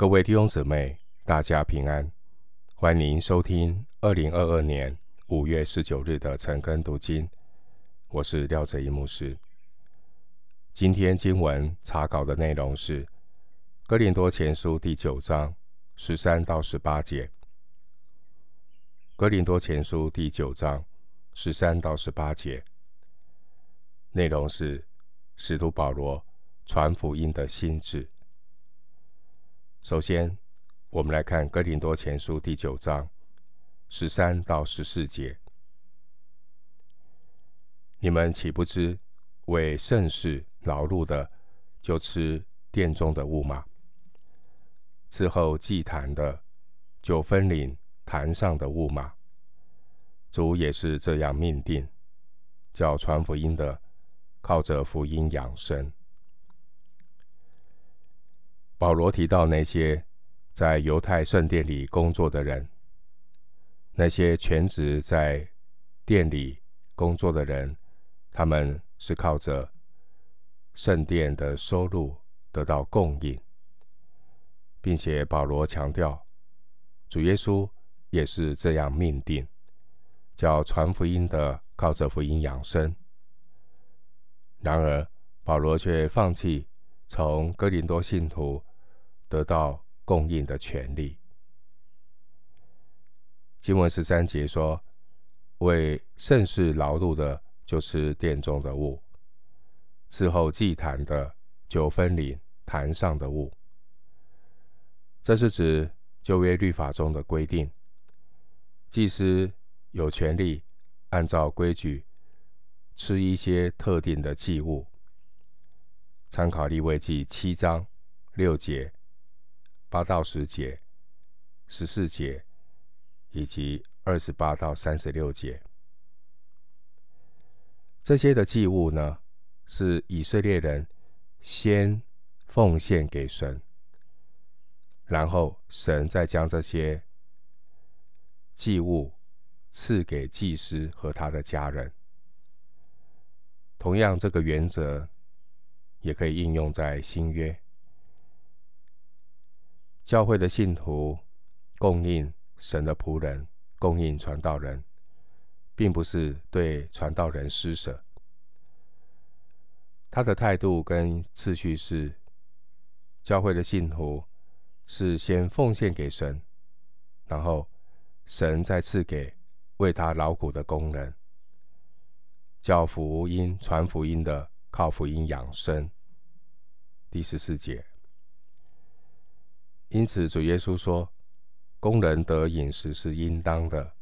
各位弟兄姊妹，大家平安！欢迎收听二零二二年五月十九日的晨更读经。我是廖哲一牧师。今天经文查考的内容是《哥林多前书》第九章十三到十八节。《哥林多前书》第九章十三到十八节内容是使徒保罗传福音的心志。首先，我们来看《哥林多前书》第九章十三到十四节。你们岂不知为圣事劳碌的，就吃殿中的物吗？伺候祭坛的，就分领坛上的物吗？主也是这样命定，叫传福音的靠着福音养生。保罗提到那些在犹太圣殿里工作的人，那些全职在店里工作的人，他们是靠着圣殿的收入得到供应，并且保罗强调，主耶稣也是这样命定，叫传福音的靠着福音养生。然而，保罗却放弃从哥林多信徒。得到供应的权利。经文十三节说：“为圣事劳碌的，就吃殿中的物；伺候祭坛的，就分领坛上的物。”这是指旧约律法中的规定，祭司有权利按照规矩吃一些特定的祭物。参考利未记七章六节。八到十节、十四节以及二十八到三十六节，这些的祭物呢，是以色列人先奉献给神，然后神再将这些祭物赐给祭司和他的家人。同样，这个原则也可以应用在新约。教会的信徒供应神的仆人，供应传道人，并不是对传道人施舍。他的态度跟次序是：教会的信徒是先奉献给神，然后神再赐给为他劳苦的工人。教福音传福音的，靠福音养生。第十四节。因此，主耶稣说：“工人得饮食是应当的。”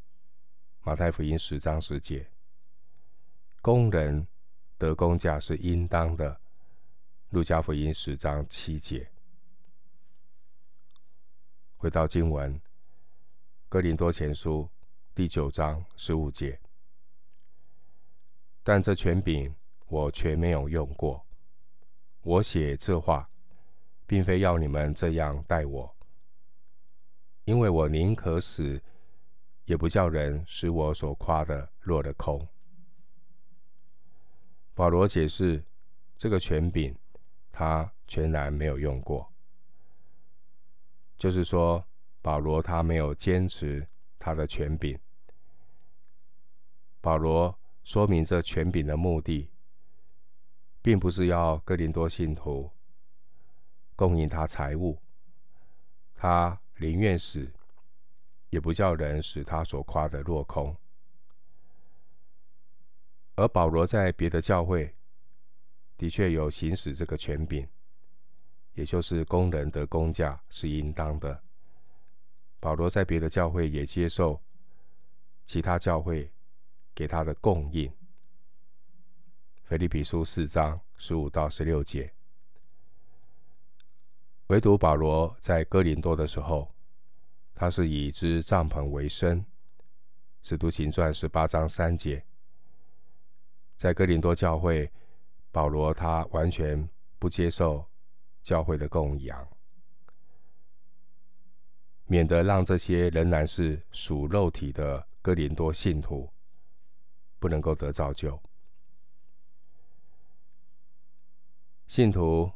马太福音十章十节。工人得工价是应当的。路加福音十章七节。回到经文，哥林多前书第九章十五节。但这权柄我却没有用过。我写这话。并非要你们这样待我，因为我宁可死，也不叫人使我所夸的落了空。保罗解释这个权柄，他全然没有用过，就是说，保罗他没有坚持他的权柄。保罗说明这权柄的目的，并不是要哥林多信徒。供应他财物，他宁愿死，也不叫人使他所夸的落空。而保罗在别的教会的确有行使这个权柄，也就是工人的工价是应当的。保罗在别的教会也接受其他教会给他的供应。腓利比书四章十五到十六节。唯独保罗在哥林多的时候，他是以织帐篷为生。使徒行传十八章三节，在哥林多教会，保罗他完全不接受教会的供养，免得让这些仍然是属肉体的哥林多信徒不能够得造就。信徒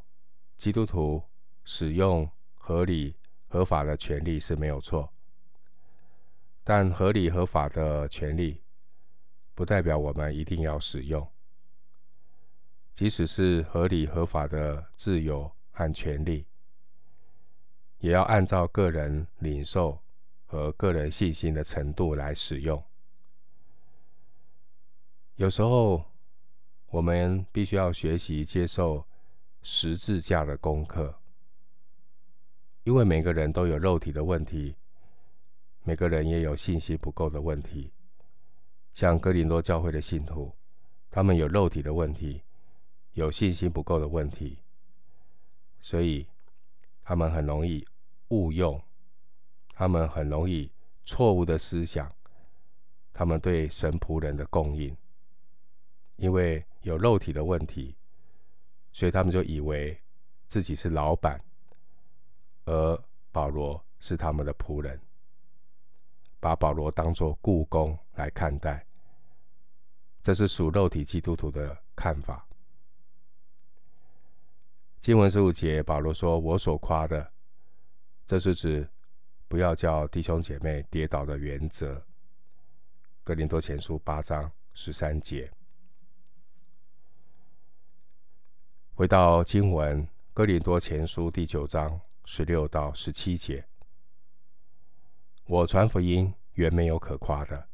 基督徒。使用合理合法的权利是没有错，但合理合法的权利不代表我们一定要使用。即使是合理合法的自由和权利，也要按照个人领受和个人信心的程度来使用。有时候，我们必须要学习接受十字架的功课。因为每个人都有肉体的问题，每个人也有信心不够的问题。像哥林多教会的信徒，他们有肉体的问题，有信心不够的问题，所以他们很容易误用，他们很容易错误的思想，他们对神仆人的供应，因为有肉体的问题，所以他们就以为自己是老板。而保罗是他们的仆人，把保罗当作雇工来看待，这是属肉体基督徒的看法。经文十五节，保罗说：“我所夸的，这是指不要叫弟兄姐妹跌倒的原则。”哥林多前书八章十三节。回到经文，哥林多前书第九章。十六到十七节，我传福音原没有可夸的，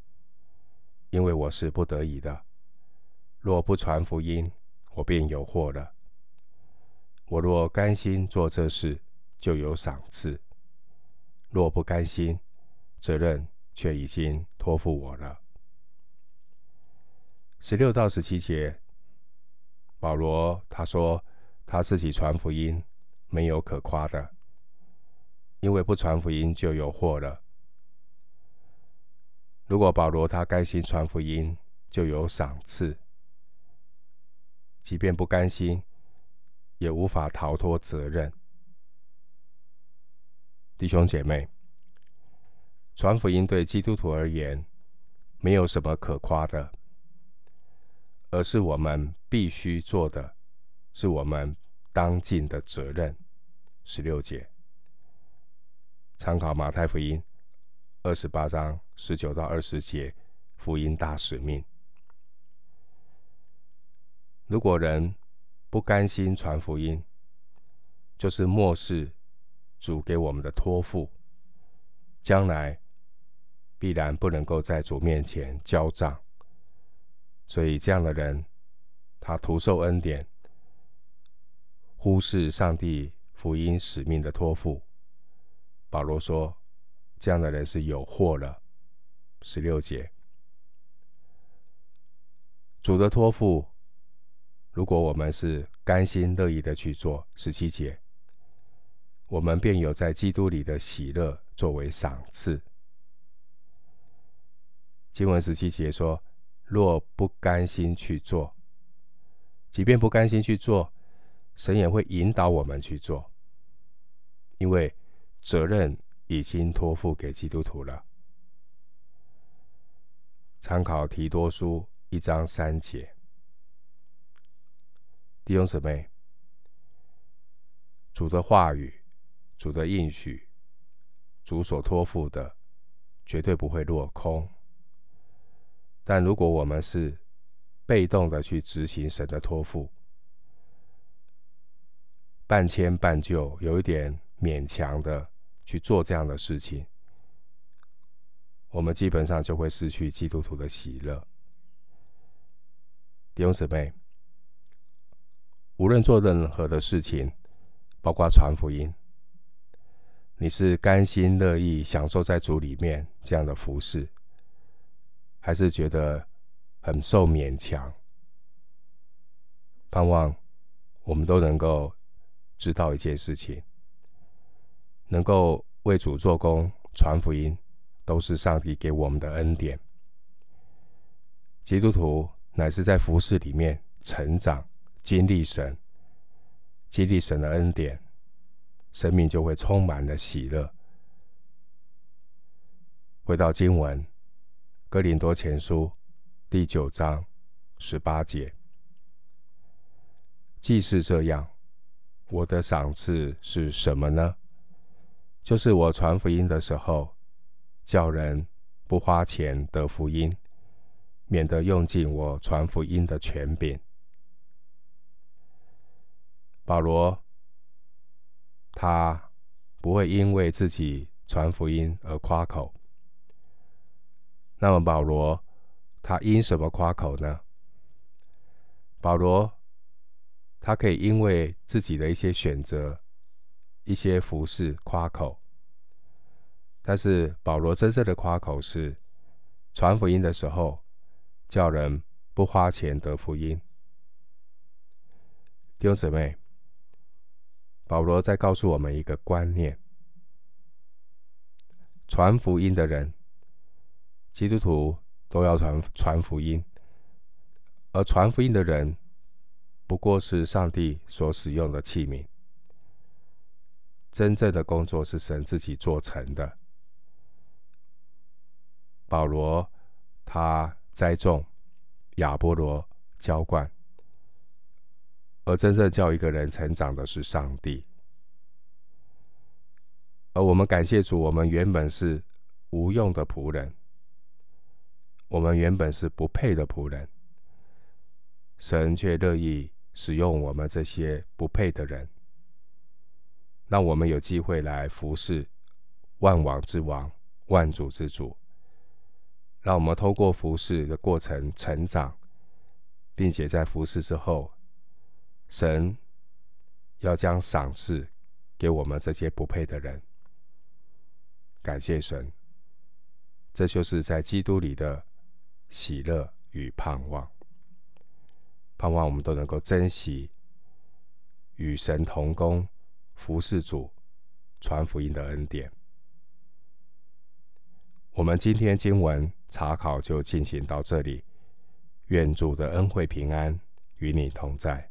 因为我是不得已的。若不传福音，我便有祸了。我若甘心做这事，就有赏赐；若不甘心，责任却已经托付我了。十六到十七节，保罗他说他自己传福音没有可夸的。因为不传福音就有祸了。如果保罗他甘心传福音，就有赏赐；即便不甘心，也无法逃脱责任。弟兄姐妹，传福音对基督徒而言，没有什么可夸的，而是我们必须做的，是我们当尽的责任。十六节。参考马太福音二十八章十九到二十节，福音大使命。如果人不甘心传福音，就是漠视主给我们的托付，将来必然不能够在主面前交账。所以这样的人，他徒受恩典，忽视上帝福音使命的托付。保罗说：“这样的人是有祸了。”十六节，主的托付，如果我们是甘心乐意的去做，十七节，我们便有在基督里的喜乐作为赏赐。经文十七节说：“若不甘心去做，即便不甘心去做，神也会引导我们去做，因为。”责任已经托付给基督徒了。参考提多书一章三节，弟兄姊妹，主的话语、主的应许、主所托付的，绝对不会落空。但如果我们是被动的去执行神的托付，半迁半就，有一点勉强的。去做这样的事情，我们基本上就会失去基督徒的喜乐。弟兄姊妹，无论做任何的事情，包括传福音，你是甘心乐意享受在主里面这样的服饰，还是觉得很受勉强？盼望我们都能够知道一件事情。能够为主做工、传福音，都是上帝给我们的恩典。基督徒乃是在服事里面成长、经历神、经历神的恩典，生命就会充满了喜乐。回到经文，《哥林多前书》第九章十八节，既是这样，我的赏赐是什么呢？就是我传福音的时候，叫人不花钱得福音，免得用尽我传福音的权柄。保罗，他不会因为自己传福音而夸口。那么保罗，他因什么夸口呢？保罗，他可以因为自己的一些选择、一些服饰夸口，但是保罗真正的夸口是传福音的时候，叫人不花钱得福音。弟兄姊妹，保罗在告诉我们一个观念：传福音的人。基督徒都要传传福音，而传福音的人不过是上帝所使用的器皿。真正的工作是神自己做成的。保罗他栽种，亚波罗浇灌，而真正叫一个人成长的是上帝。而我们感谢主，我们原本是无用的仆人。我们原本是不配的仆人，神却乐意使用我们这些不配的人，让我们有机会来服侍万王之王、万主之主，让我们透过服侍的过程成长，并且在服侍之后，神要将赏赐给我们这些不配的人。感谢神，这就是在基督里的。喜乐与盼望，盼望我们都能够珍惜与神同工、服侍主、传福音的恩典。我们今天经文查考就进行到这里，愿主的恩惠平安与你同在。